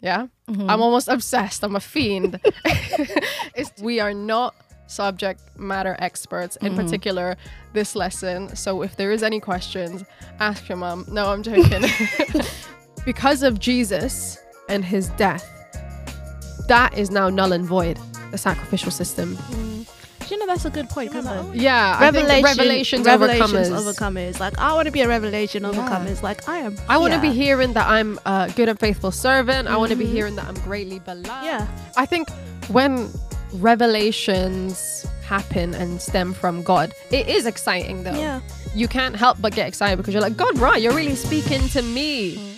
Yeah. Mm-hmm. I'm almost obsessed. I'm a fiend. it's, we are not subject matter experts, in Mm-hmm. particular this lesson. So if there is any questions, ask your mom. No, I'm joking. because of Jesus and his death, that is now null and void, the sacrificial system. Do you know that's a good point? 'cause I- Yeah, I think the revelations, revelations overcomers. overcomers. Like I want to be a revelation overcomers. Like I am. I want to be hearing that I'm a good and faithful servant. I want to be hearing that I'm greatly beloved. Mm-hmm. Yeah. I think when revelations happen and stem from God, it is exciting though. Yeah. You can't help but get excited because you're like, God, right, you're really speaking to me.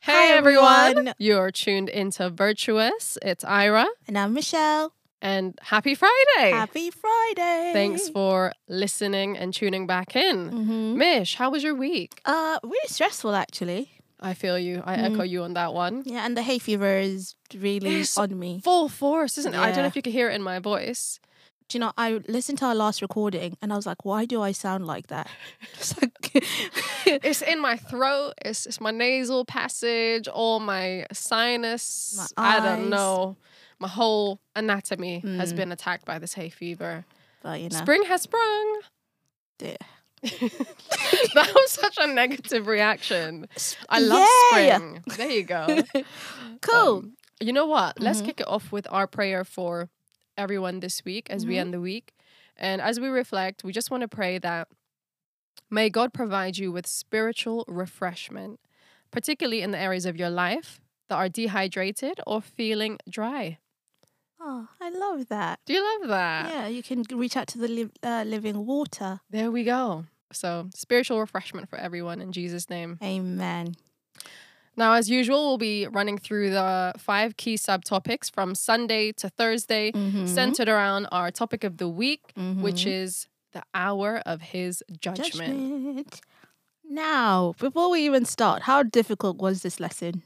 Hey Hi, everyone. everyone. You're tuned into Virtuous. It's Ira And I'm Michelle. And happy Friday. Happy Friday. Thanks for listening and tuning back in. Mhm. Mish, how was your week? Uh, really stressful actually. I feel you. I Mm. echo you on that one. Yeah, and the hay fever is really It's on me. Full force, isn't it? I don't know if you can hear it in my voice. Do you know? I listened to our last recording, and I was like, "Why do I sound like that?" Just like, It's in my throat. It's, it's my nasal passage, all my sinus. My I don't know. My whole anatomy has Mm. been attacked by this hay fever. but you know, Spring has sprung. Yeah. that was such a negative reaction. I love Yeah. spring. There you go. cool. Um, you know what? Let's Mhm. kick it off with our prayer for everyone this week as we Mhm. end the week. And as we reflect, we just want to pray that may God provide you with spiritual refreshment, particularly in the areas of your life that are dehydrated or feeling dry. Oh, I love that. Do you love that? yeah, you can reach out to the li- uh, living water. There we go. So, spiritual refreshment for everyone in Jesus' name. Amen. Now, as usual, we'll be running through the five key subtopics from Sunday to Thursday, Mhm. centered around our topic of the week, which Mhm. is the hour of his judgment. judgment. Now, before we even start, how difficult was this lesson?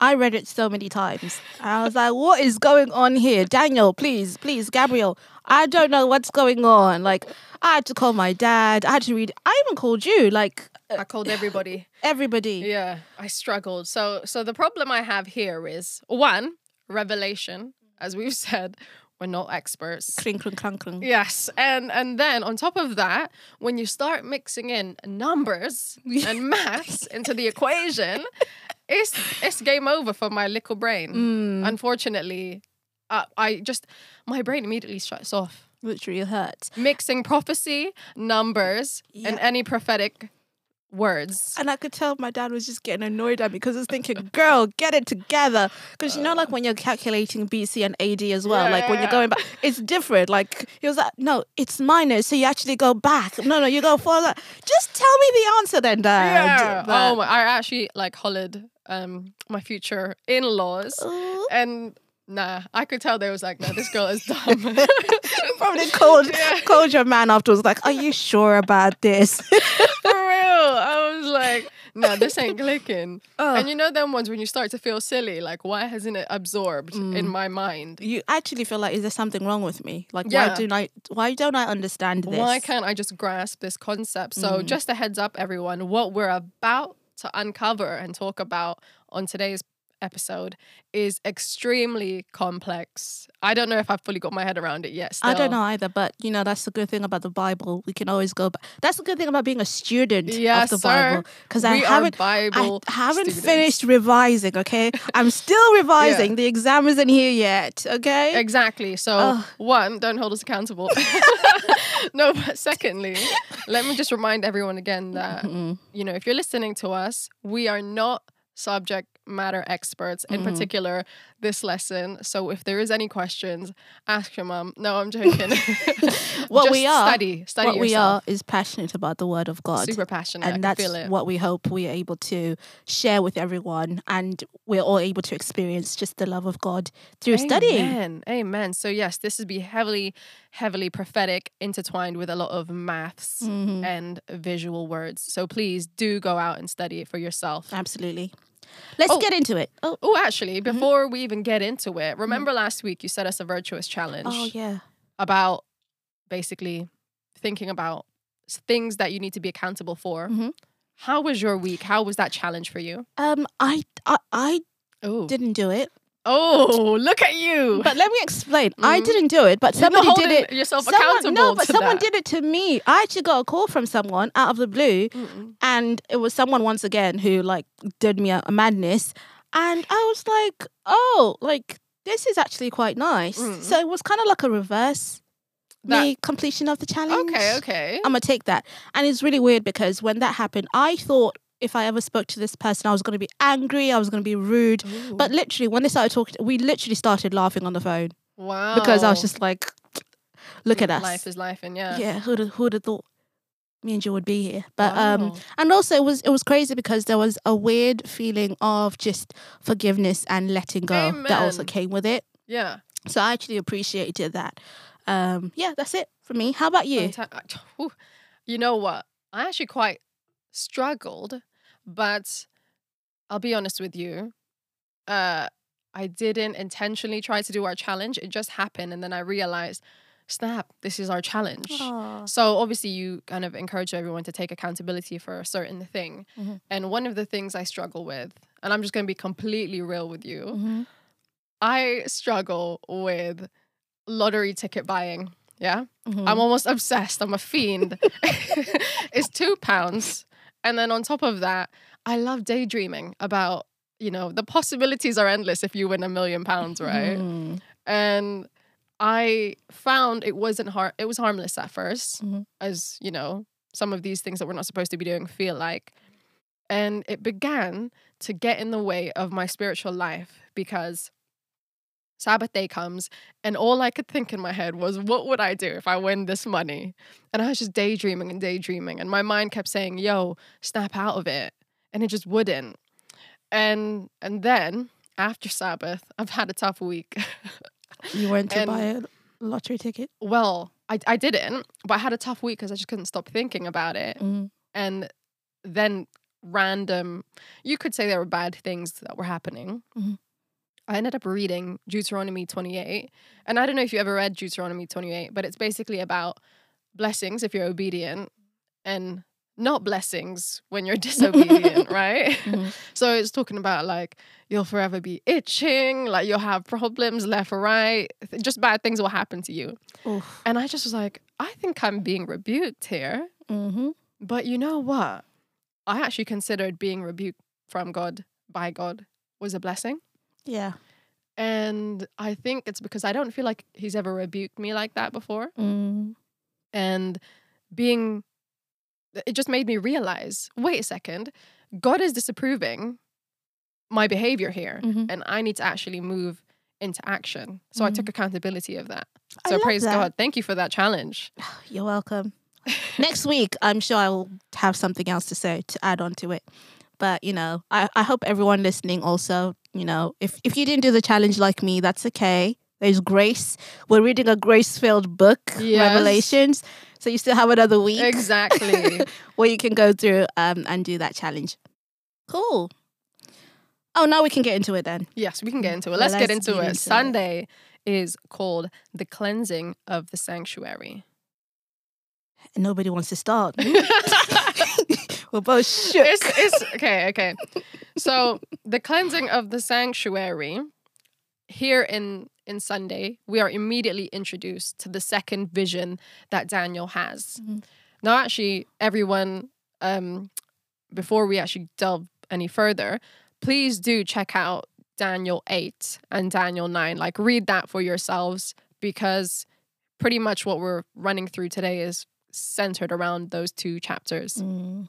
I read it so many times. I was like, what is going on here? Daniel, please, please, Gabriel, I don't know what's going on. Like, I had to call my dad. I had to read. I even called you, like, I called everybody. everybody. yeah, I struggled. So, so the problem I have here is one revelation. As we've said, we're not experts. Clink, clink. Yes, and and then on top of that, when you start mixing in numbers and maths into the equation, it's it's game over for my little brain. Mm, Unfortunately, uh, I just my brain immediately shuts off. which really hurts. Mixing prophecy, numbers, and any prophetic words. And I could tell my dad was just getting annoyed at me because I was thinking, girl, get it together. Because you know, like when you're calculating BC and AD as well, Yeah, like when yeah, you're going back, it's different. Like he was like, no, it's minus. So you actually go back. No, no, you go forward. Just tell me the answer then, dad. Yeah. But- Oh my! I actually like hollered um my future in-laws, and nah, I could tell they was like, no, this girl is dumb. Probably called, Yeah. called your man afterwards, like, are you sure about this? For real. I was like, no, this ain't clicking. Ugh. And you know them ones when you start to feel silly, like why hasn't it absorbed Mm. in my mind? you actually feel like, is there something wrong with me? Like, Yeah. why do I, why don't I understand this? Why can't I just grasp this concept? So Mm. just a heads up, everyone, what we're about to uncover and talk about on today's episode is extremely complex. I don't know if I've fully got my head around it yet. I don't know either, but you know that's the good thing about the Bible. We can always go back. That's the good thing about being a student of the sir. Bible because I haven't. Bible. I haven't students. finished revising. Okay, I'm still revising. The exam isn't here yet. Okay. Exactly. So, one, don't hold us accountable. no, but secondly, let me just remind everyone again that, Mm-mm. you know, if you're listening to us, we are not subject matter experts, in Mhm. particular this lesson. So, if there is any questions, ask your mom. No, I'm joking. What Just we are- study, study What we are is passionate about the Word of God. Super passionate. and that's what we hope we are able to share with everyone, and we're all able to experience just the love of God through studying. Amen. Amen. So yes, this would be heavily, heavily prophetic, intertwined with a lot of maths Mhm. and visual words. So please do go out and study it for yourself. Absolutely. Let's Oh. get into it. Oh, Oh, actually, before we even get into it, remember last week you set us a virtuous challenge oh yeah. about basically thinking about things that you need to be accountable for Mhm. How was your week? How was that challenge for you? Um, I I, I didn't do it, oh, look at you! but let me explain. I Mhm. didn't do it, but somebody did it. Yourself Someone, accountable. no, but someone that. did it to me. I actually got a call from someone out of the blue, Mm-mm. and it was someone once again who like did me a, a madness, and I was like, oh, like this is actually quite nice. Mm. So it was kind of like a reverse That- completion of the challenge. Okay, okay. I'm gonna take that. And it's really weird because when that happened, I thought if I ever spoke to this person, I was gonna be angry, I was gonna be rude. Ooh. But literally, when they started talking, we literally started laughing on the phone wow, because I was just like, "Look at us." Life is life, and yeah. yeah, who'd have, who'd have thought me and you would be here? But um, and also it was it was crazy because there was a weird feeling of just forgiveness and letting go that also came with it. yeah. So I actually appreciated that. Um, yeah, that's it for me. How about you? You know what? I actually quite struggled, but I'll be honest with you. Uh, I didn't intentionally try to do our challenge. It just happened, and then I realized, snap, this is our challenge. Aw. So obviously, you kind of encourage everyone to take accountability for a certain thing. Mhm. And one of the things I struggle with, and I'm just going to be completely real with you, Mhm. I struggle with lottery ticket buying. Yeah. Mhm. I'm almost obsessed. I'm a fiend. it's two pounds. And then on top of that, I love daydreaming about, you know, the possibilities are endless if you win a million pounds, right? Mm. And I found it wasn't hard, it was harmless at 1st Mhm. as, you know, some of these things that we're not supposed to be doing feel like. And it began to get in the way of my spiritual life because Sabbath day comes, and all I could think in my head was, what would I do if I win this money? And I was just daydreaming and daydreaming, and my mind kept saying, "Yo, snap out of it," and it just wouldn't. And and then after Sabbath, I've had a tough week. You went to And- buy a lottery ticket? well, I I didn't, but I had a tough week because I just couldn't stop thinking about it. Mm. And then random, you could say there were bad things that were happening. Mhm. I ended up reading Deuteronomy 28. And I don't know if you ever read Deuteronomy 28, but it's basically about blessings if you're obedient and not blessings when you're disobedient, right? Mhm. So it's talking about like you'll forever be itching, like you'll have problems left or right, just bad things will happen to you. Oof. And I just was like, I think I'm being rebuked here. Mhm. But you know what? I actually considered being rebuked from God by God was a blessing. Yeah. And I think it's because I don't feel like he's ever rebuked me like that before. Mm. And being, it just made me realize wait a second, God is disapproving my behavior here. Mhm. And I need to actually move into action. So I took accountability of that. So praise that. God. Thank you for that challenge. You're welcome. Next week, I'm sure I will have something else to say to add on to it. But you know, I, I hope everyone listening also, you know, if if you didn't do the challenge like me, that's okay. There's grace. We're reading a grace filled book, Yes. Revelations. So you still have another week Exactly. where you can go through um, and do that challenge. Cool. Oh, now we can get into it then. Yes, we can get into it. Let's, get let's into get it. into it. Sunday is called the cleansing of the sanctuary. Nobody wants to start. We're both shook. it's, it's okay, okay. So the cleansing of the sanctuary here in in Sunday, we are immediately introduced to the second vision that Daniel has. Mhm. Now, actually, everyone, um, before we actually delve any further, please do check out Daniel 8 and Daniel 9. Like, read that for yourselves because pretty much what we're running through today is centered around those two chapters. Mm.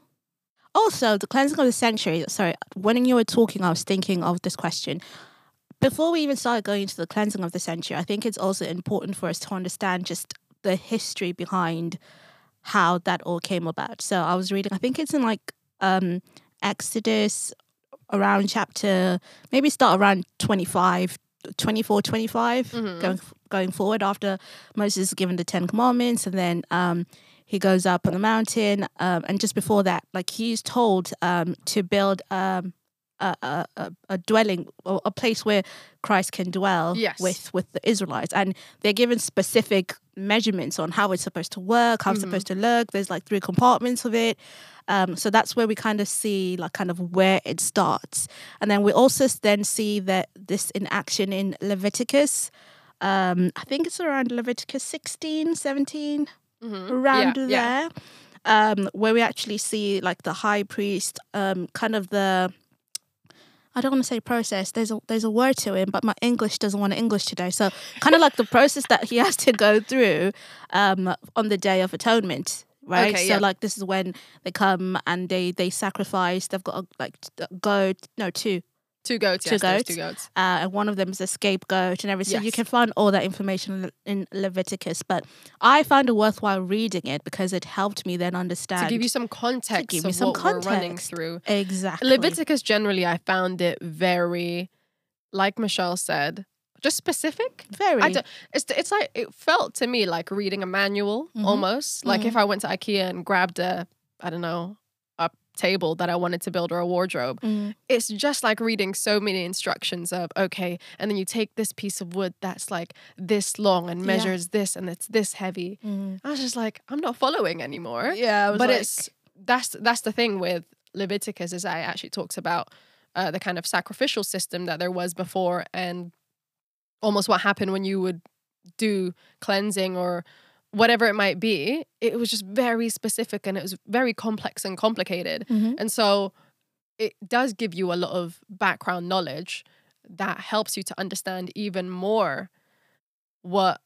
Also, the cleansing of the sanctuary. Sorry, when you were talking, I was thinking of this question. Before we even started going into the cleansing of the sanctuary, I think it's also important for us to understand just the history behind how that all came about. So I was reading, I think it's in like um, Exodus around chapter, maybe start around 25, 24, 25, Mhm. going, going forward after Moses is given the Ten Commandments and then um, he goes up on the mountain um, and just before that like he's told um, to build um, a, a, a, dwelling or a place where Christ can dwell Yes. with with the Israelites, and they're given specific measurements on how it's supposed to work, how it's Mhm. supposed to look. There's like three compartments of it. Um, so that's where we kind of see like kind of where it starts, and then we also then see that this in action in Leviticus. Um, I think it's around Leviticus 16, 17 Mhm. around Yeah, yeah. there um where we actually see like the high priest um kind of the I don't want to say process. There's a there's a word to it, but my English doesn't want English today. So kind of like the process that he has to go through um, on the Day of Atonement, right? Okay, so yeah. like this is when they come and they they sacrifice. They've got a, like goat, no two, Two goats. Two yes, goats. Two goats. uh, and one of them is a scapegoat and everything. So you can find all that information in Leviticus. But I found it worthwhile reading it because it helped me then understand. To give you some context give me some we're running through. exactly Leviticus generally, I found it very, like Michelle said, just specific. very. I don't, it's it's like it felt to me like reading a manual Mhm. almost. Like if I went to IKEA and grabbed a I don't know table that I wanted to build or a wardrobe. Mm, It's just like reading so many instructions of okay, and then you take this piece of wood that's like this long and Yeah. measures this and it's this heavy. mm. I was just like, I'm not following anymore Yeah, I but like- it's that's that's the thing with Leviticus is that it actually talks about uh, the kind of sacrificial system that there was before and almost what happened when you would do cleansing or whatever it might be. It was just very specific and it was very complex and complicated. Mhm. And so it does give you a lot of background knowledge that helps you to understand even more what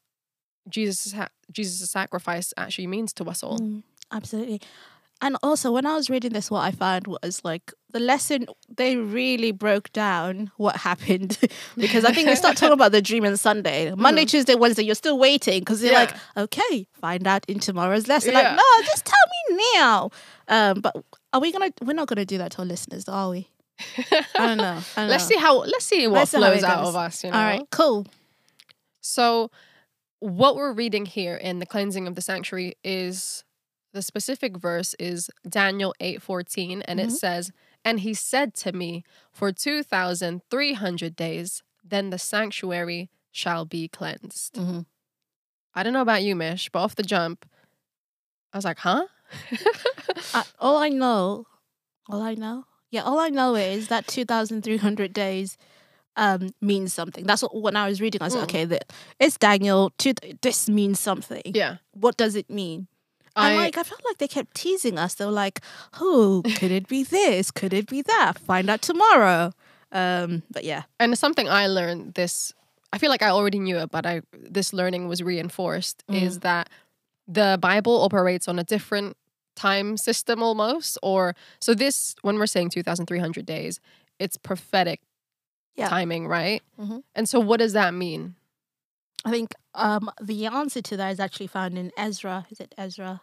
Jesus Jesus' sacrifice actually means to us all. Mm, absolutely. And also, when I was reading this, what I found was like the lesson, they really broke down what happened. because I think they start talking about the dream on Sunday. Monday, Tuesday, Wednesday, you're still waiting because they're like, okay, find out in tomorrow's lesson. Yeah. Like, no, just tell me now. Um, but are we going to, we're not going to do that to our listeners, are we? I don't know. I don't Let's know. see how let's see what Let's flows it out goes. of us, you know. All right, cool. So what we're reading here in the cleansing of the sanctuary is the specific verse is Daniel 8:14 and Mhm. it says, "And he said to me, for 2300 days then the sanctuary shall be cleansed." Mhm. I don't know about you, Mish, but off the jump I was like, "Huh?" Uh, all I know, all I know, yeah, all I know is that 2,300 days um, means something. That's what when I was reading, I was like, Mm. okay, the, it's Daniel. Two, this means something. yeah. What does it mean? I And like, I felt like they kept teasing us. They were like, oh, could it be this? Could it be that? Find out tomorrow. Um, but yeah. and something I learned this I feel like I already knew it, but I this learning was reinforced Mm. is that the Bible operates on a different time system almost or so this when we're saying 2300 days it's prophetic Yeah. timing right Mhm. and so what does that mean I think um, the answer to that is actually found in Ezra. Is it Ezra?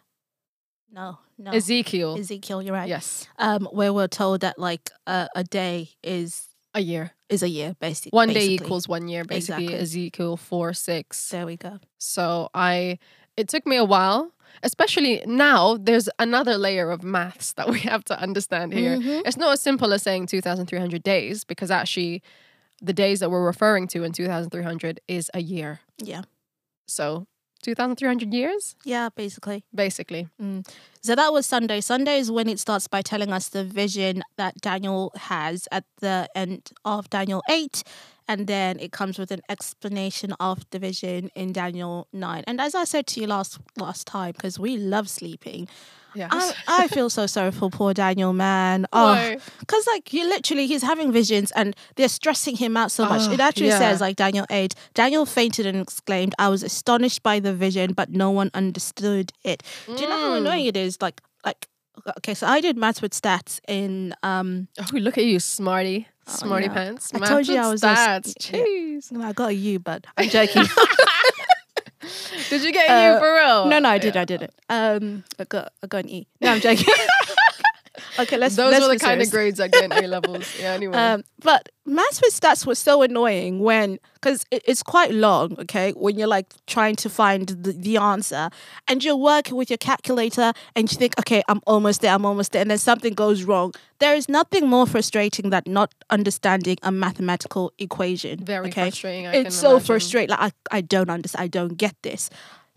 No, no. Ezekiel Ezekiel, you're right. yes Um, where we're told that like a, a day is a year is a year, basically. one day basically. equals one year basically Exactly. Ezekiel 4 6 There we go. So I it took me a while, especially now there's another layer of maths that we have to understand here. Mhm. It's not as simple as saying 2300 days because actually the days that we're referring to in 2300 is a year. Yeah, So 2300 years yeah, basically. basically. Mm. So that was Sunday. Sunday is when it starts by telling us the vision that Daniel has at the end of Daniel 8. And then it comes with an explanation of the vision in Daniel 9. And as I said to you last last time, because we love sleeping, Yeah. I, I feel so sorry for poor Daniel, man. Oh, because like he literally he's having visions and they're stressing him out so much. Oh, it actually yeah. says like Daniel 8, Daniel fainted and exclaimed, I was astonished by the vision, but no one understood it. Do you know how Mm. annoying it is? Like like okay, so I did maths with stats in um Oh, look at you, smarty. Oh, Smarty yeah. pants. I Math told you I was a stats. yeah. Jeez. I got a U, but I'm joking. Did you get Uh, you for real? no, no, I did, Yeah. I didn't. Um I got I got an E. No, I'm joking. Okay, let's. Those let's were the kind of grades I get in A levels. Yeah, anyway. Um, but maths with stats was so annoying when because it, it's quite long. Okay, when you're like trying to find the, the answer and you're working with your calculator and you think, okay, I'm almost there, I'm almost there, and then something goes wrong. There is nothing more frustrating than not understanding a mathematical equation. Very okay? frustrating. I it's so imagine. frustrating. Like I, I don't understand. I don't get this.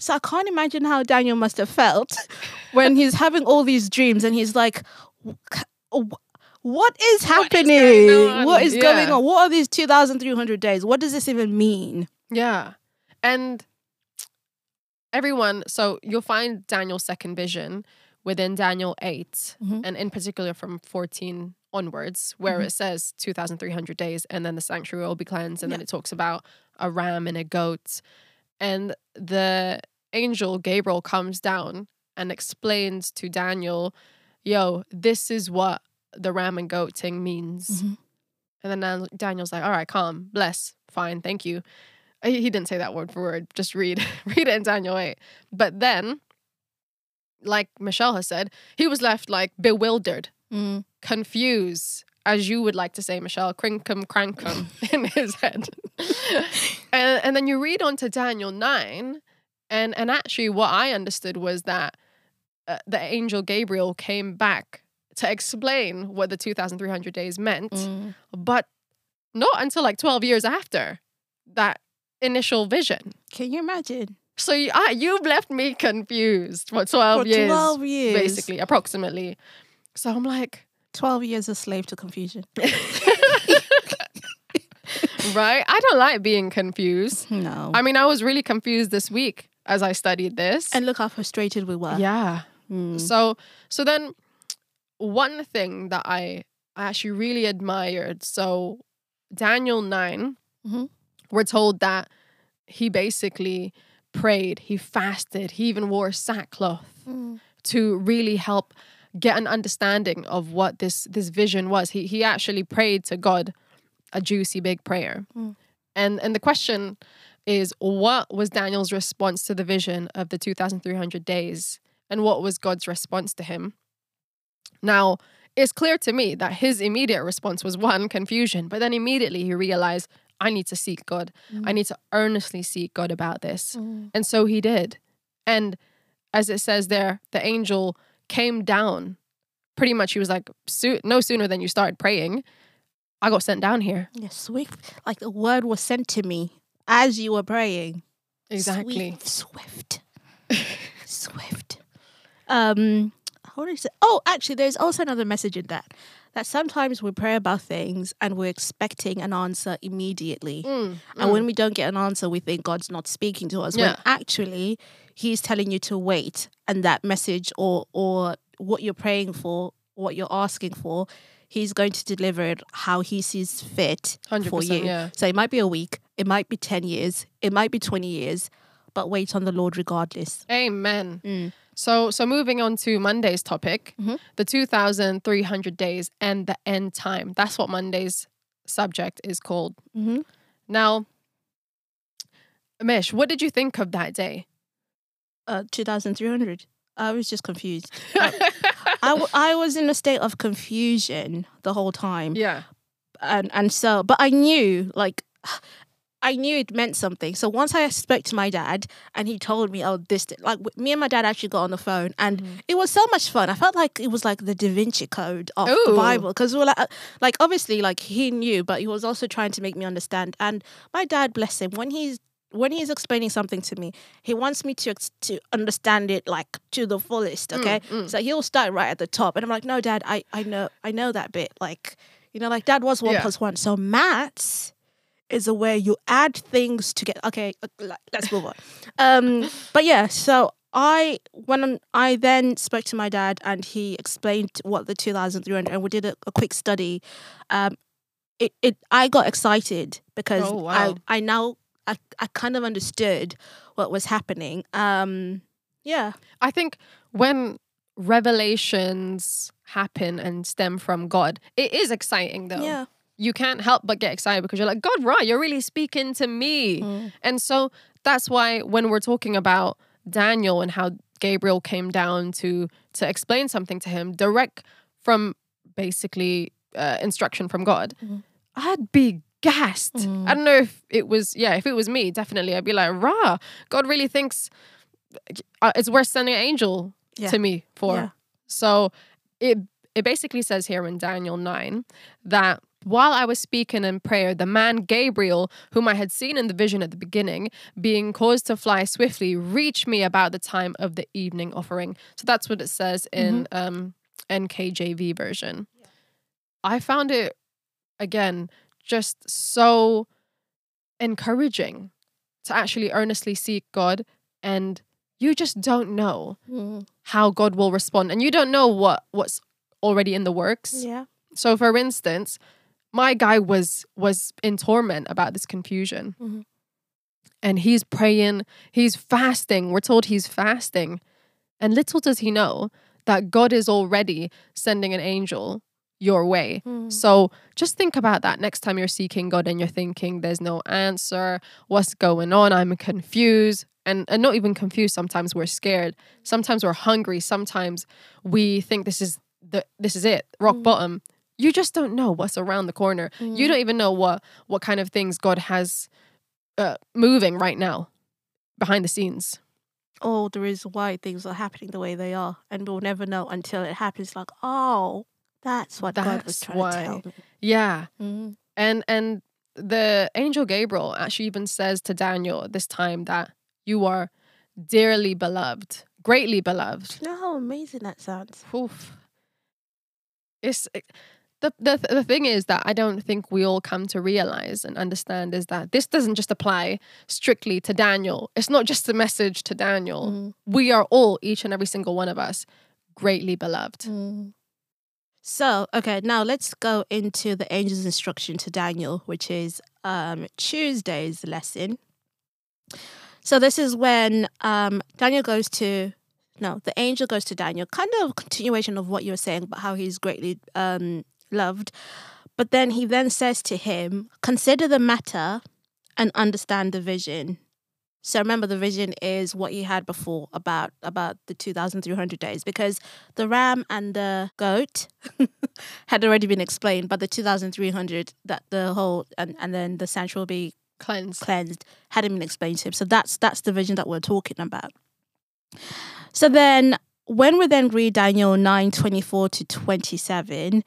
So I can't imagine how Daniel must have felt when he's having all these dreams and he's like, "Wh- "What is happening? going on?" what is going on? What are these two thousand three hundred days? What does this even mean?" Yeah. And everyone, so you'll find Daniel's second vision within Daniel 8, Mhm. and in particular from 14 onwards, where Mhm. it says 2,300 days, and then the sanctuary will be cleansed, and then it talks about a ram and a goat. And the angel Gabriel comes down and explains to Daniel, yo, this is what the ram and goat thing means. Mhm. And then Daniel's like, all right, calm, bless, fine, thank you. He he didn't say that word for word. Just read, read it in Daniel 8. But then, like Michelle has said, he was left like bewildered, Mm. confused, as you would like to say, Michelle, crinkum crankum in his head. and, and then you read on to Daniel 9, and, and actually, what I understood was that uh, the angel Gabriel came back to explain what the 2,300 days meant Mm. but not until like 12 years after that initial vision. Can you imagine? So you, ah, you've left me confused for 12 For years, twelve years, basically, approximately. So I'm like, twelve years a slave to confusion. right? I don't like being confused. No. I mean, I was really confused this week as I studied this. and look how frustrated we were. yeah. Mm. So so then one thing that I I actually really admired. So Daniel 9 Mhm. we're told that he basically prayed, he fasted, he even wore sackcloth Mm. to really help get an understanding of what this this vision was. He he actually prayed to God a juicy big prayer. Mm. And and the question is what was Daniel's response to the vision of the 2300 days and what was God's response to him? Now, it's clear to me that his immediate response was one confusion, but then immediately he realized I need to seek God. I need to earnestly seek God about this. Mm. And so he did. And as it says there, the angel came down. Pretty much, he was like, "Soo- no sooner than you started praying, I got sent down here. Yeah, swift. Like the word was sent to me as you were praying. Exactly. Swift. Swift. Swift. Um, what is it? Oh, actually, there's also another message in that. That sometimes we pray about things and we're expecting an answer immediately. Mm, And mm. when we don't get an answer, we think God's not speaking to us. Yeah. When actually, He's telling you to wait, and that message or or what you're praying for, what you're asking for, He's going to deliver it how He sees fit for you. yeah. So it might be a week, it might be ten years, it might be twenty years, but wait on the Lord regardless. Amen. Mm. So, so moving on to Monday's topic, Mhm. the 2,300 days and the end time. That's what Monday's subject is called. Mm-hmm. Now, Mish, what did you think of that day? Uh, two thousand three hundred. I was just confused. I, w- I was in a state of confusion the whole time. yeah. and and so but i knew like i knew it meant something so once i spoke to my dad and he told me oh this like me and my dad actually got on the phone and Mhm. it was so much fun i felt like it was like the da vinci code of Ooh. the bible because we were like, uh, like obviously like he knew but he was also trying to make me understand and my dad bless him when he's when he's explaining something to me, he wants me to to understand it like to the fullest. Okay, mm. so he'll start right at the top, and I'm like, no, Dad, I I know I know that bit. Like, you know, like Dad was one Yeah. plus one. So maths is a way you add things together. Okay, uh, let's move on. Um, but yeah, so I when I then spoke to my dad and he explained what the 2300 and we did a, a quick study. Um, it, it I got excited because Oh, wow. I I now I, I kind of understood what was happening. Um, yeah, I think when revelations happen and stem from God, it is exciting though. yeah. You can't help but get excited because you're like, God, right, you're really speaking to me. Mm. And so that's why when we're talking about Daniel and how Gabriel came down to to explain something to him, direct from basically uh, instruction from God, Mhm. I'd be gassed. Mm. I don't know if it was, yeah, if it was me, definitely, I'd be like, rah, God really thinks uh, it's worth sending an angel Yeah. to me for. Yeah. So it it basically says here in Daniel 9 that while I was speaking in prayer, the man Gabriel, whom I had seen in the vision at the beginning, being caused to fly swiftly, reached me about the time of the evening offering. So that's what it says in um, NKJV version. I found it again just so encouraging to actually earnestly seek God and you just don't know Mm. how God will respond and you don't know what what's already in the works. Yeah. So for instance, my guy was was in torment about this confusion. Mhm. And he's praying, he's fasting. We're told he's fasting. And little does he know that God is already sending an angel your way. Mm. So just think about that next time you're seeking God and you're thinking there's no answer, what's going on? I'm confused. And and not even confused, sometimes we're scared. Sometimes we're hungry. Sometimes we think this is the this is it, rock Mm. bottom. You just don't know what's around the corner. You Mm. don't even know what what kind of things God has uh, moving right now behind the scenes. Or there is why things are happening the way they are, and we'll never know until it happens. Like, oh, that's what God was trying why. to tell me. Yeah. Mm. And and the angel Gabriel actually even says to Daniel this time that you are dearly beloved, greatly beloved. You know how amazing that sounds. Oof. It's it- the, the the thing is that I don't think we all come to realize and understand is that this doesn't just apply strictly to Daniel. It's not just a message to Daniel. Mm. We are all, each and every single one of us, greatly beloved. Mm. So, okay, now let's go into the angel's instruction to Daniel, which is um, Tuesday's lesson. So, this is when um, Daniel goes to, no, the angel goes to Daniel, kind of continuation of what you were saying about how he's greatly um, loved. But then he then says to him, Consider the matter and understand the vision. So remember, the vision is what you had before about about the two thousand three hundred days, because the ram and the goat had already been explained, but the two thousand three hundred that the whole and, and then the sanctuary will be Cleansed. cleansed hadn't been explained to him. So that's that's the vision that we're talking about. So then when we then read Daniel 9, 24 to 27,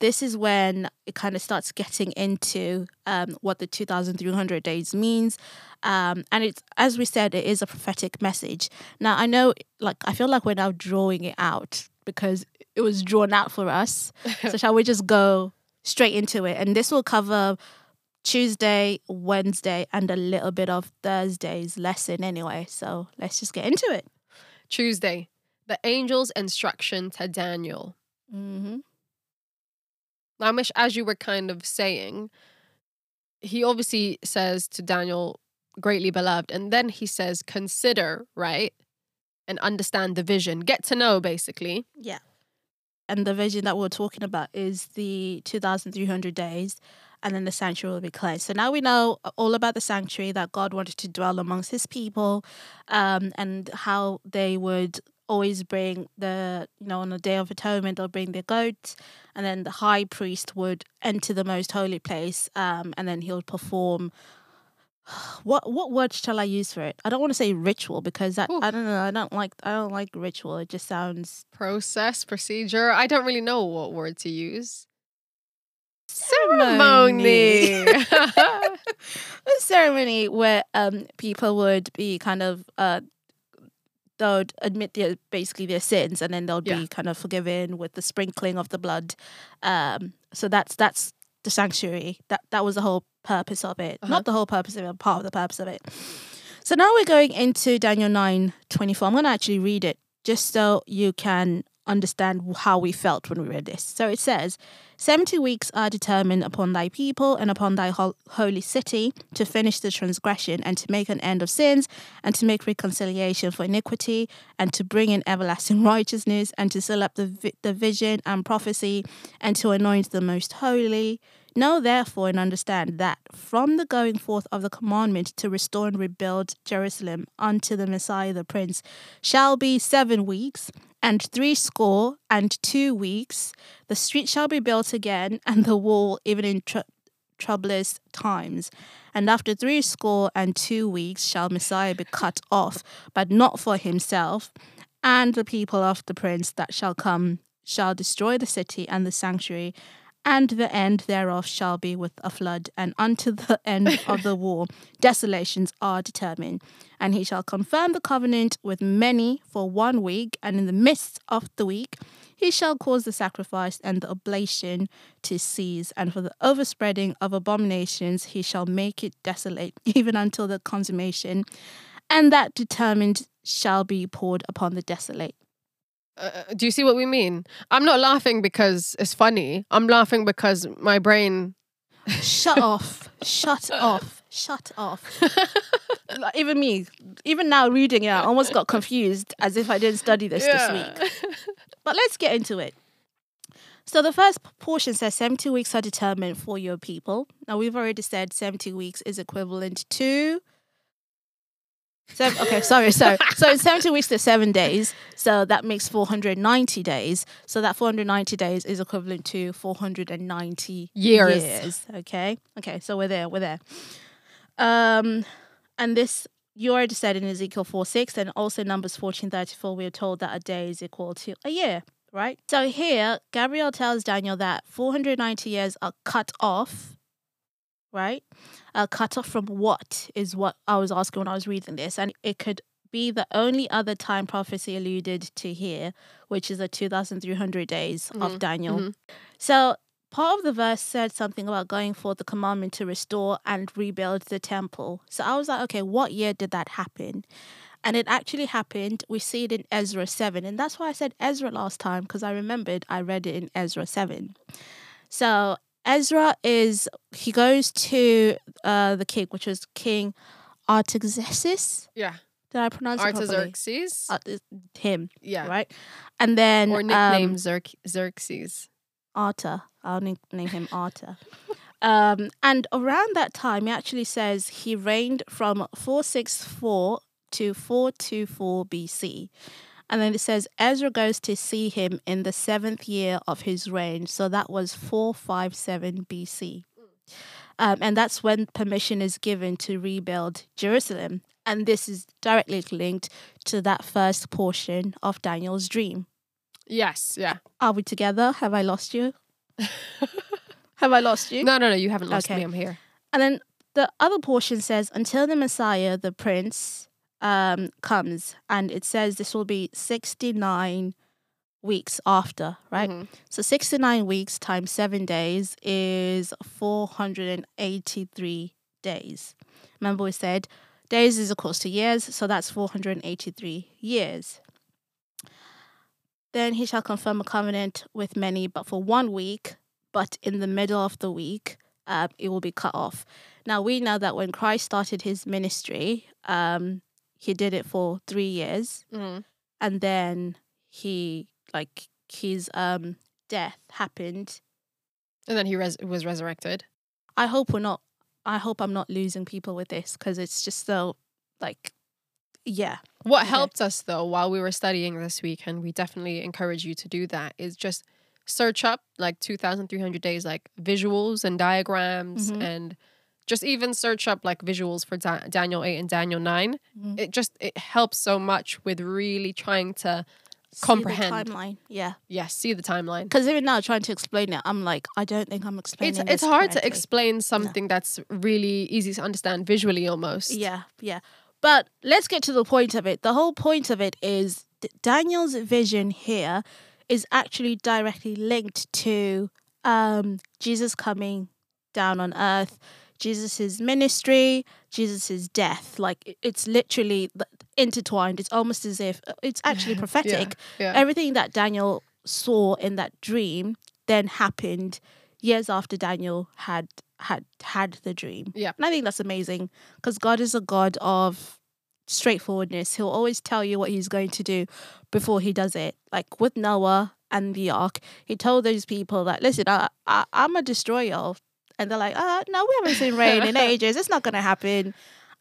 this is when it kind of starts getting into um, what the 2,300 days means. Um, and it's, as we said, it is a prophetic message. Now, I know, like, I feel like we're now drawing it out because it was drawn out for us. so, shall we just go straight into it? And this will cover Tuesday, Wednesday, and a little bit of Thursday's lesson anyway. So, let's just get into it. Tuesday, the angel's instruction to Daniel. Mm-hmm. Now, Mish, as you were kind of saying, he obviously says to Daniel, greatly beloved, and then he says, consider, right? And understand the vision. Get to know, basically. Yeah. And the vision that we're talking about is the 2,300 days, and then the sanctuary will be cleansed. So now we know all about the sanctuary that God wanted to dwell amongst his people, um, and how they would always bring the, you know, on the Day of Atonement, they'll bring the goat, and then the high priest would enter the most holy place, um, and then he'll perform. What what word shall I use for it? I don't want to say ritual because that I don't know. I don't like I don't like ritual. It just sounds Process, procedure. I don't really know what word to use. ceremony. Ceremony. a ceremony where um people would be kind of uh they would admit their basically their sins and then they'll Yeah. be kind of forgiven with the sprinkling of the blood. Um so that's that's the sanctuary. That that was the whole purpose of it. Uh-huh. Not the whole purpose of it, part of the purpose of it. So now we're going into Daniel 9 24. I'm gonna actually read it just so you can understand how we felt when we read this. So it says, 70 weeks are determined upon thy people and upon thy hol- holy city to finish the transgression and to make an end of sins and to make reconciliation for iniquity and to bring in everlasting righteousness and to seal up the, vi- the vision and prophecy and to anoint the most holy. Know therefore and understand that from the going forth of the commandment to restore and rebuild Jerusalem unto the Messiah the Prince shall be seven weeks, and three score and two weeks, the street shall be built again, and the wall even in tr- troublous times. And after three score and two weeks shall Messiah be cut off, but not for himself. And the people of the prince that shall come shall destroy the city and the sanctuary, and the end thereof shall be with a flood, and unto the end of the war desolations are determined. And he shall confirm the covenant with many for one week, and in the midst of the week he shall cause the sacrifice and the oblation to cease, and for the overspreading of abominations he shall make it desolate, even until the consummation, and that determined shall be poured upon the desolate. Uh, do you see what we mean? I'm not laughing because it's funny. I'm laughing because my brain. Shut off. Shut off. Shut off. Like, even me, even now reading it, I almost got confused as if I didn't study this this week. But let's get into it. So the first portion says 70 weeks are determined for your people. Now we've already said 70 weeks is equivalent to Seven, okay, sorry, sorry. So in 70 weeks to seven days. So that makes 490 days. So that 490 days is equivalent to 490 Years. years. Okay. Okay. So we're there. We're there. Um, and this you already said in Ezekiel 4 6 and also Numbers 14 34, we are told that a day is equal to a year, right? So here, Gabriel tells Daniel that 490 years are cut off, right? Uh, cut off from what is what I was asking when I was reading this. And it could be the only other time prophecy alluded to here, which is the 2,300 days of Mhm, Daniel. mhm. So part of the verse said something about going for the commandment to restore and rebuild the temple. So I was like, okay, what year did that happen? And it actually happened. We see it in Ezra 7. And that's why I said Ezra last time, because I remembered I read it in Ezra 7. So Ezra is, he goes to uh, the king, which was King Artaxerxes. Yeah. Did I pronounce it properly? Artaxerxes. Uh, him, yeah. right? And then Or um, nickname Xerx- Xerxes. Arta. I'll name, name him Arta. um, and around that time, he actually says he reigned from 464 to 424 BC. And then it says Ezra goes to see him in the seventh year of his reign. So that was 457 BC. Um, and that's when permission is given to rebuild Jerusalem. And this is directly linked to that first portion of Daniel's dream. Yes. Yeah. Are we together? Have I lost you? Have I lost you? No, no, no. You haven't lost Okay. me. I'm here. And then the other portion says, until the Messiah, the Prince, um, comes. And it says this will be 69 weeks after, right? Mhm. So 69 weeks times seven days is 483 days. Remember, we said days is equals to years, so that's 483 years. Then he shall confirm a covenant with many, but for one week, but in the middle of the week, uh, it will be cut off. Now, we know that when Christ started his ministry, um, he did it for three years Mhm. and then he like his um death happened And then he res- was resurrected. i hope we're not i hope i'm not losing people with this because it's just so like yeah What helped us though while we were studying this week, and we definitely encourage you to do that, is just search up like 2,300 days, like visuals and diagrams, Mhm. and just even search up like visuals for da- Daniel 8 and Daniel 9. Mhm. It just it helps so much with really trying to See the Comprehend. timeline yeah yes see the timeline. because even now trying to explain it i'm like i don't think i'm explaining It's it's hard to explain something that's really easy to understand visually almost. Yeah, yeah. But let's get to the point of it. The whole point of it is Daniel's vision here is actually directly linked to um, Jesus coming down on earth, Jesus's ministry, Jesus's death. Like it's literally intertwined. It's almost as if uh, it's actually prophetic. Yeah. Everything that Daniel saw in that dream then happened years after Daniel had had had the dream. Yeah. And I think that's amazing because God is a God of straightforwardness. He'll always tell you what he's going to do before he does it. Like with Noah and the ark, he told those people that, listen, I, I, I'm a destroyer. And they're like, uh, no, we haven't seen rain in ages. It's not going to happen.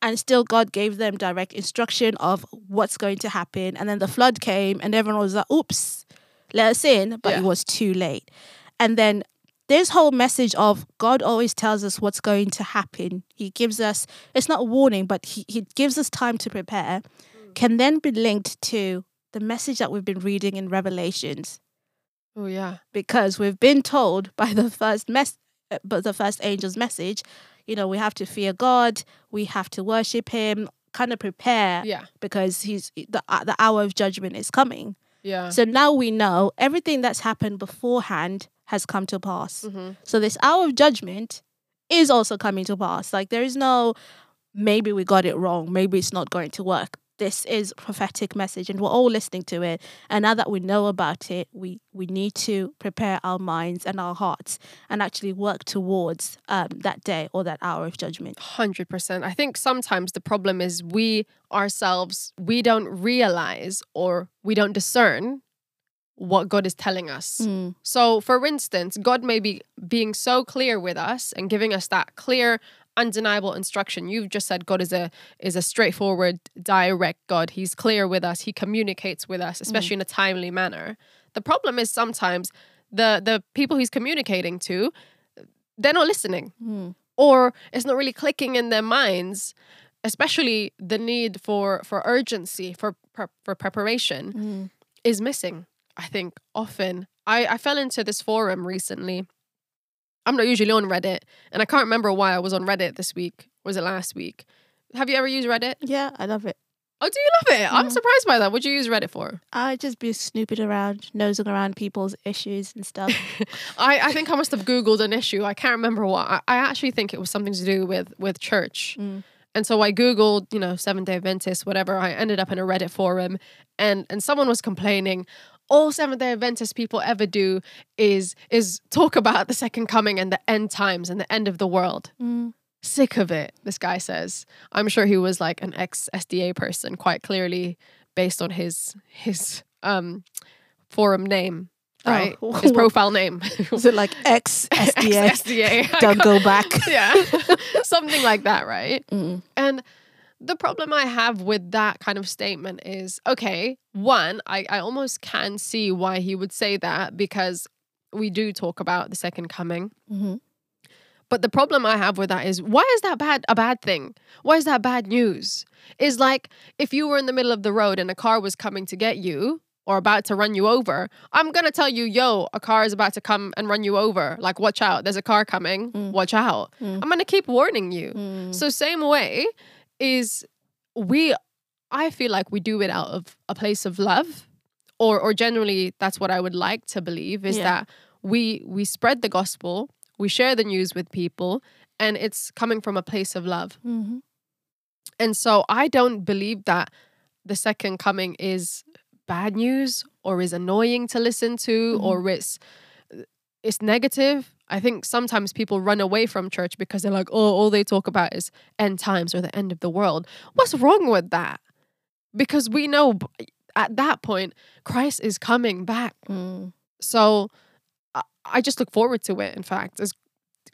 and still God gave them direct instruction of what's going to happen. And then the flood came, and everyone was like, "Oops, let us in," but Yeah. it was too late. And then this whole message of God always tells us what's going to happen. He gives us it's not a warning, but he, he gives us time to prepare. Can then be linked to the message that we've been reading in Revelations Oh yeah. because we've been told by the first mess but the first angel's message you know we have to fear god we have to worship him kind of prepare Yeah. because he's the, uh, the hour of judgment is coming. Yeah. so now we know everything that's happened beforehand has come to pass. Hmm so this hour of judgment is also coming to pass. Like there is no maybe we got it wrong. Maybe it's not going to work this is prophetic message and we're all listening to it and now that we know about it we we need to prepare our minds and our hearts and actually work towards um, that day or that hour of judgment Hundred percent. I think sometimes the problem is we ourselves we don't realize or we don't discern what God is telling us. Mm. So, for instance, God may be being so clear with us and giving us that clear, undeniable instruction. You've just said God is a is a straightforward, direct God. He's clear with us. He communicates with us, especially in a timely manner. The problem is sometimes the the people he's communicating to, they're not listening, Mm. or it's not really clicking in their minds. Especially the need for for urgency for for preparation Mm. is missing. I think often. I, I fell into this forum recently. I'm not usually on Reddit, and I can't remember why I was on Reddit this week. Was it last week? Have you ever used Reddit? yeah i love it Oh, do you love it? I'm Mhm. surprised by that. What do you use Reddit for? i just be snooping around nosing around people's issues and stuff I, I think I must have Googled an issue. I can't remember what. I, I actually think it was something to do with with church. Mm. And so I Googled, you know, Seventh day Adventist, whatever. I ended up in a Reddit forum and and someone was complaining, all Seventh day Adventist people ever do is is talk about the second coming and the end times and the end of the world. Mm. Sick of it, this guy says. I'm sure he was like an ex SDA person, quite clearly based on his his um forum name, Oh. right? His profile name. is it like ex sda. Don't go back yeah. Something like that, right? Mm. And the problem I have with that kind of statement is okay, one, I, I almost can see why he would say that because we do talk about the second coming. Mhm. But the problem I have with that is why is that bad a bad thing? Why is that bad news? Is like if you were in the middle of the road and a car was coming to get you or about to run you over, I'm gonna tell you, yo, a car is about to come and run you over. Like, watch out, there's a car coming, Mm. watch out. Mm. I'm gonna keep warning you. Mm. So same way is we I feel like we do it out of a place of love or or generally that's what I would like to believe is Yeah. that we we spread the gospel, we share the news with people and it's coming from a place of love. Mhm. And so I don't believe that the second coming is bad news or is annoying to listen to Mhm. or it's it's negative. I think sometimes people run away from church because they're like, "Oh, all they talk about is end times or the end of the world." What's wrong with that? Because we know at that point Christ is coming back. Mm. So I, I just look forward to it. In fact, as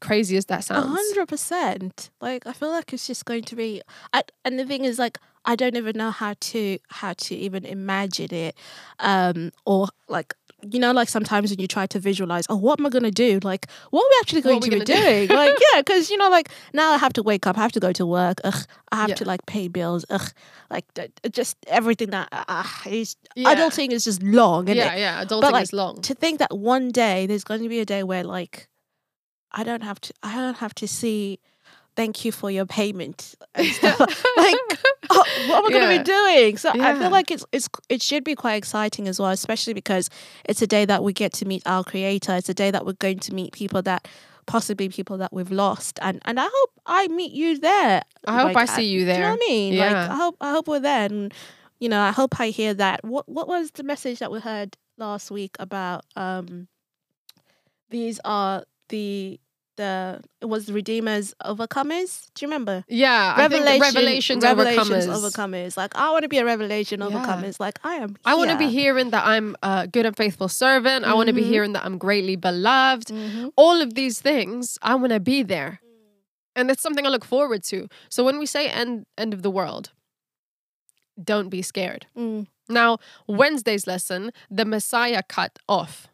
crazy as that A sounds. hundred percent. Like I feel like it's just going to be. I, and the thing is, like I don't even know how to how to even imagine it, um, or like you know, like sometimes when you try to visualize, oh, what am I gonna do? Like, what are we actually going to be do? doing? like, yeah, because you know, like now I have to wake up, I have to go to work. Ugh, I have Yeah. to like pay bills. Ugh, like just everything that uh, is Yeah. adulting is just long. Isn't yeah, it? yeah. Adulting like, is long. to think that one day there's going to be a day where like I don't have to I don't have to see thank you for your payment and stuff. like oh, what am I going to be doing? So I feel like it's it's it should be quite exciting as well, especially because it's a day that we get to meet our creator. It's a day that we're going to meet people that possibly people that we've lost and and I hope I meet you there. I hope Like, I see you there. Do you know what I mean? Like Yeah. I hope I hope we're there and you know, I hope I hear that. What what was the message that we heard last week about um these are the the it was the redeemers overcomers. Do you remember? Yeah, the revelations, revelations overcomers. overcomers. Like I want to be a revelation Yeah. overcomers. Like I am. I want to be hearing that I'm a good and faithful servant. I want to be hearing that I'm greatly beloved. Mhm. All of these things, I want to be there. And that's something I look forward to. So when we say end end of the world, don't be scared. Mm. Now, Wednesday's lesson, the Messiah cut off.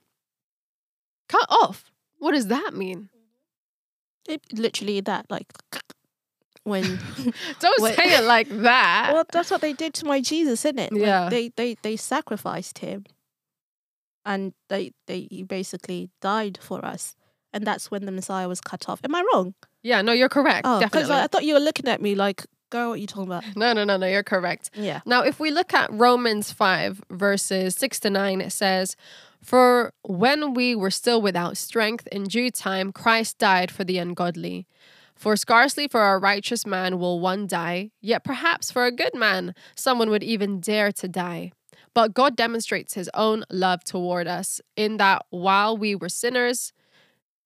Cut off? What does that mean? It, literally that, like when. Don't Wait. say it like that. well, that's what they did to my Jesus, isn't it? Like, Yeah. they they they sacrificed him, and they they he basically died for us, and that's when the Messiah was cut off. Am I wrong? yeah, no, you're correct. Oh, because definitely. I thought you were looking at me like, girl, what are you talking about? no, no, no, no, you're correct. Yeah. Now, if we look at Romans 5, verses 6 to 9, it says, For when we were still without strength, in due time, Christ died for the ungodly. For scarcely for a righteous man will one die, yet perhaps for a good man, someone would even dare to die. But God demonstrates his own love toward us in that while we were sinners,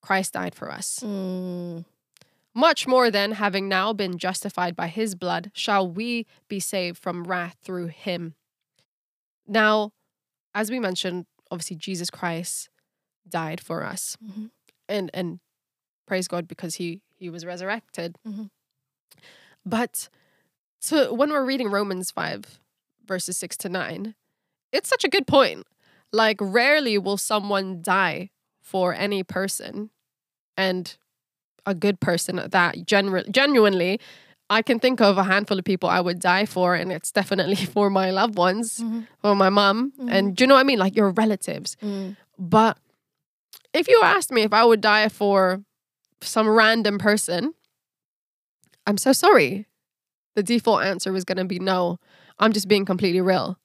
Christ died for us. Mm. Much more than having now been justified by his blood, shall we be saved from wrath through him. Now, as we mentioned, obviously Jesus Christ died for us. Mhm. And and praise God because he he was resurrected. Mhm. But so when we're reading Romans 5 verses 6 to 9, it's such a good point. Like rarely will someone die for any person and a good person that genu- genuinely I can think of a handful of people I would die for, and it's definitely for my loved ones, Mhm. for my mom. And do you know what I mean? Like your relatives. Mm. But if you asked me if I would die for some random person, I'm so sorry. The default answer was going to be no. I'm just being completely real.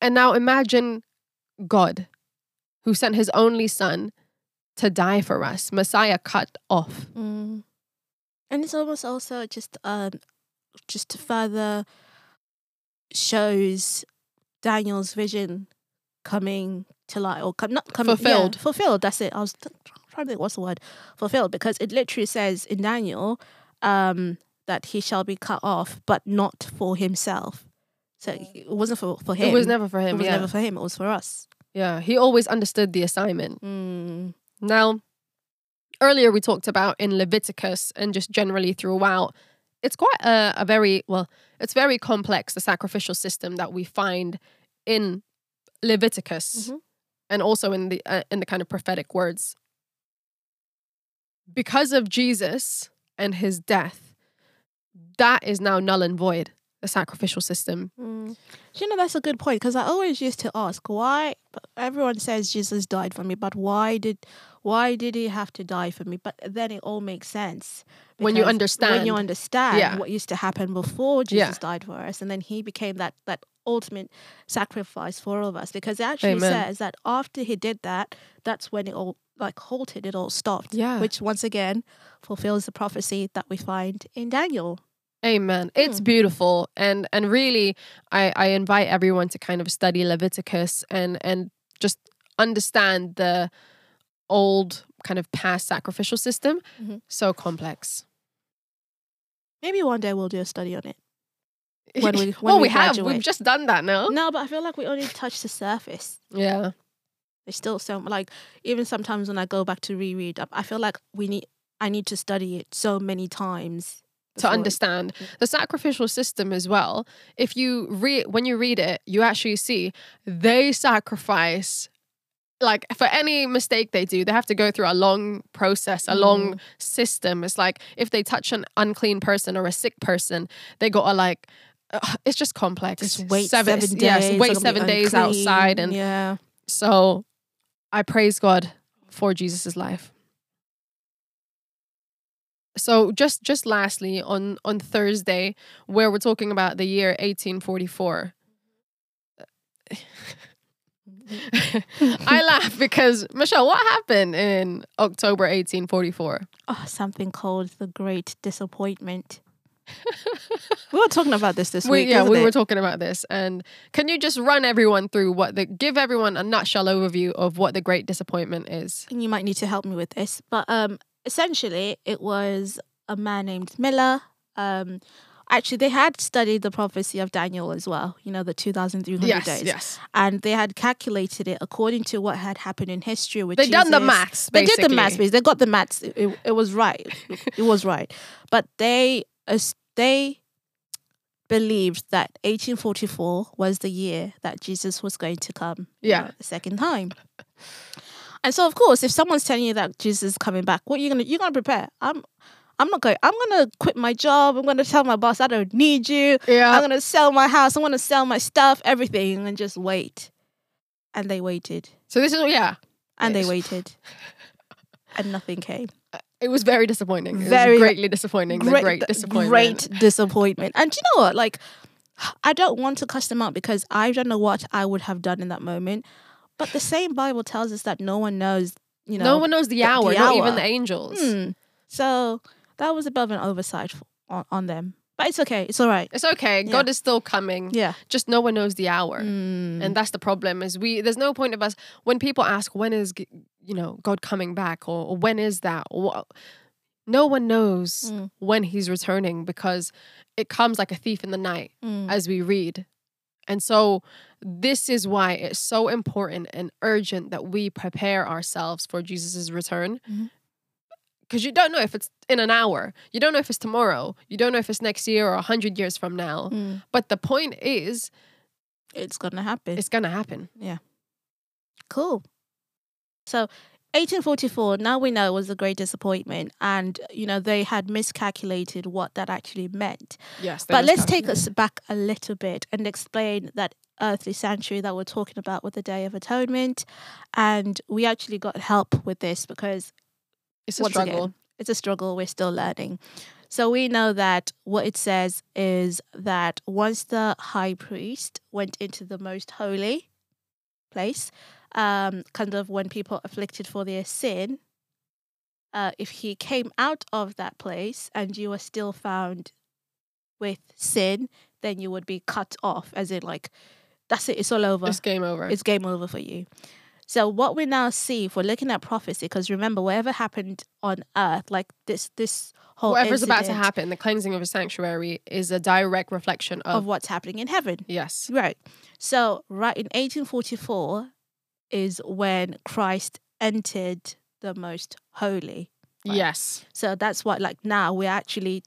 And now imagine God, who sent his only son to die for us, Messiah cut off. Mm. And it's almost also just um just to further shows Daniel's vision coming to light or come not coming Fulfilled. Yeah, fulfilled. That's it. I was trying to think what's the word fulfilled because it literally says in Daniel um that he shall be cut off, but not for himself. So it wasn't for for him. It was never for him. It was yeah. never for him. It was for us. yeah. He always understood the assignment. Mm. Now, earlier we talked about in Leviticus and just generally throughout, it's quite a, a very, well, it's very complex, the sacrificial system that we find in Leviticus Mhm. and also in the uh, in the kind of prophetic words. Because of Jesus and his death, that is now null and void, the sacrificial system. Mm. You know that's a good point because I always used to ask why. Everyone says Jesus died for me, but why did why did he have to die for me? But then it all makes sense When you understand. when you understand Yeah. what used to happen before Yeah. Jesus died for us, and then he became that that ultimate sacrifice for all of us. Because it actually Amen. says that after he did that, that's when it all like halted. It all stopped. Yeah. Which once again fulfills the prophecy that we find in Daniel. Amen. It's Mm. beautiful, and and really, I I invite everyone to kind of study Leviticus and and just understand the old kind of past sacrificial system. Mhm. So complex. Maybe one day we'll do a study on it. When we- when well, we we, have. graduate. We've just done that now. No, but I feel like we only touched the surface. Yeah. There's still so like even sometimes when I go back to reread, I feel like we need I need to study it so many times To understand the sacrificial system as well, if you read when you read it, you actually see they sacrifice like for any mistake they do, they have to go through a long process, a long Mm. system. It's like if they touch an unclean person or a sick person, they gotta like uh, it's just complex. Just wait seven, seven, days. Yes, wait seven days unclean, outside, and yeah, so I praise God for Jesus' life. So just just lastly on on Thursday where we're talking about the year 1844. I laugh because Michelle, what happened in October 1844? oh, something called the Great Disappointment. we were talking about this this We, week. yeah, we were talking about this, and can you just run everyone through what the give everyone a nutshell overview of what the Great Disappointment is? and you might need to help me with this. But um, essentially, it was a man named Miller. Um, actually they had studied the prophecy of Daniel as well. You know, the two thousand three hundred Yes, days. yes. and they had calculated it according to what had happened in history. With They done the maths, They did the maths. basically. They got the maths. It, it, it was right. it was right. But they as they believed that 1844 was the year that Jesus was going to come. you Yeah. know, the second time. And so, of course, if someone's telling you that Jesus is coming back, what are you gonna you're gonna prepare? I'm. I'm not going. I'm gonna quit my job. I'm gonna tell my boss I don't need you. Yeah. I'm gonna sell my house. I'm gonna sell my stuff, everything, and just wait. And they waited, So this is yeah. and they waited, and nothing came. Uh, it was very disappointing. It Very- was greatly disappointing. Great, great disappointment. Great disappointment. And do you know what? Like, I don't want to cuss them out because I don't know what I would have done in that moment. But the same Bible tells us that no one knows. You know, no one knows the hour, the not even the angels. Hmm. So that was a bit of an oversight on, on them. But it's okay. It's all right. It's okay. Yeah. God is still coming. Yeah. Just no one knows the hour. Mm. And that's the problem is we there's no point of us when people ask when is you know God coming back or, or when is that or no one knows Mm. when he's returning because it comes like a thief in the night Mm. as we read. And so this is why it's so important and urgent that we prepare ourselves for Jesus' return. Mhm. Because you don't know if it's in an hour. You don't know if it's tomorrow. You don't know if it's next year or a hundred years from now. Mm. But the point is, It's gonna happen. it's gonna happen. Yeah cool. So 1844, now we know was a great disappointment. And, you know, they had miscalculated what that actually meant. Yes. But let's take us back a little bit and explain that earthly sanctuary that we're talking about with the Day of Atonement. And we actually got help with this because It's a struggle. again, it's a struggle. We're still learning. So we know that what it says is that once the high priest went into the most holy place, um, kind of when people afflicted for their sin, uh, if he came out of that place and you were still found with sin, then you would be cut off, as in like, that's it, it's all over It's game over. it's game over for you. So what we now see, if we're looking at prophecy, because remember, whatever happened on earth, like this, this whole Whatever's about to happen, the cleansing of a sanctuary is a direct reflection of, of what's happening in heaven, yes. right? So right in 1844 is when Christ entered the most holy. Right. Yes. So that's what, like now, we're actually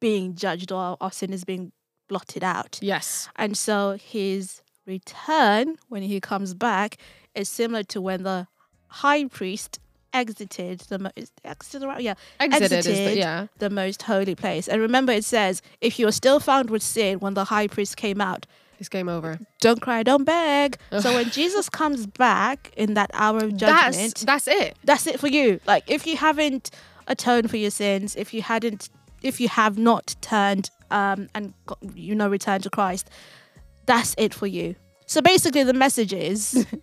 being judged, or our sin is being blotted out. Yes. And so his return, when he comes back, is similar to when the high priest exited the mo- is exited, yeah Exited, is the, Exited. yeah. the most holy place. And remember, it says if you are still found with sin when the high priest came out, It's game over. don't cry, don't beg. so when Jesus comes back in that hour of judgment, That's that's it. that's it for you. Like if you haven't atoned for your sins, if you hadn't, if you have not turned um and got, you know returned to Christ, that's it for you. So basically, the message is.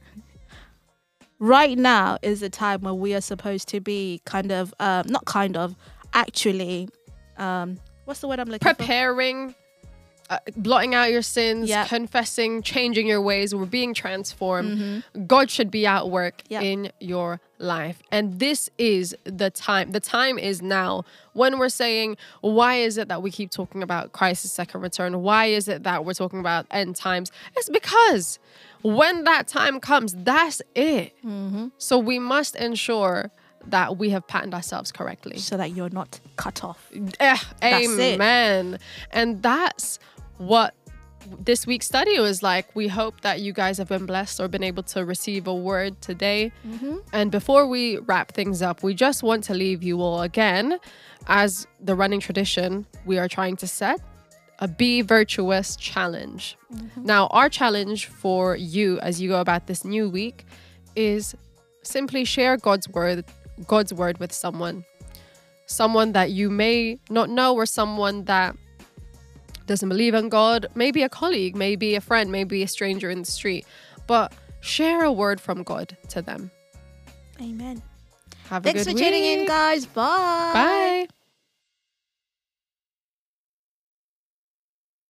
Right now is the time where we are supposed to be kind of, um, not kind of, actually, um, what's the word I'm looking for? Uh, blotting out your sins, Yeah. confessing, changing your ways. We're being transformed. Mhm. God should be at work Yeah. in your life. And this is the time. The time is now. When we're saying, why is it that we keep talking about Christ's second return? Why is it that we're talking about end times? It's because when that time comes, that's it. Mm-hmm. So we must ensure that we have patterned ourselves correctly. So that you're not cut off. Eh, amen. And that's what this week's study was like. We hope that you guys have been blessed or been able to receive a word today. Mm-hmm. And before we wrap things up, we just want to leave you all again, as the running tradition, we are trying to set a Be Virtuous challenge. Now, our challenge for you as you go about this new week is simply share God's word, God's word with someone. Someone that you may not know or someone that doesn't believe in God, maybe a colleague, maybe a friend, maybe a stranger in the street, but share a word from God to them. Amen. Have a Thanks good for tuning in, guys. Bye. Bye.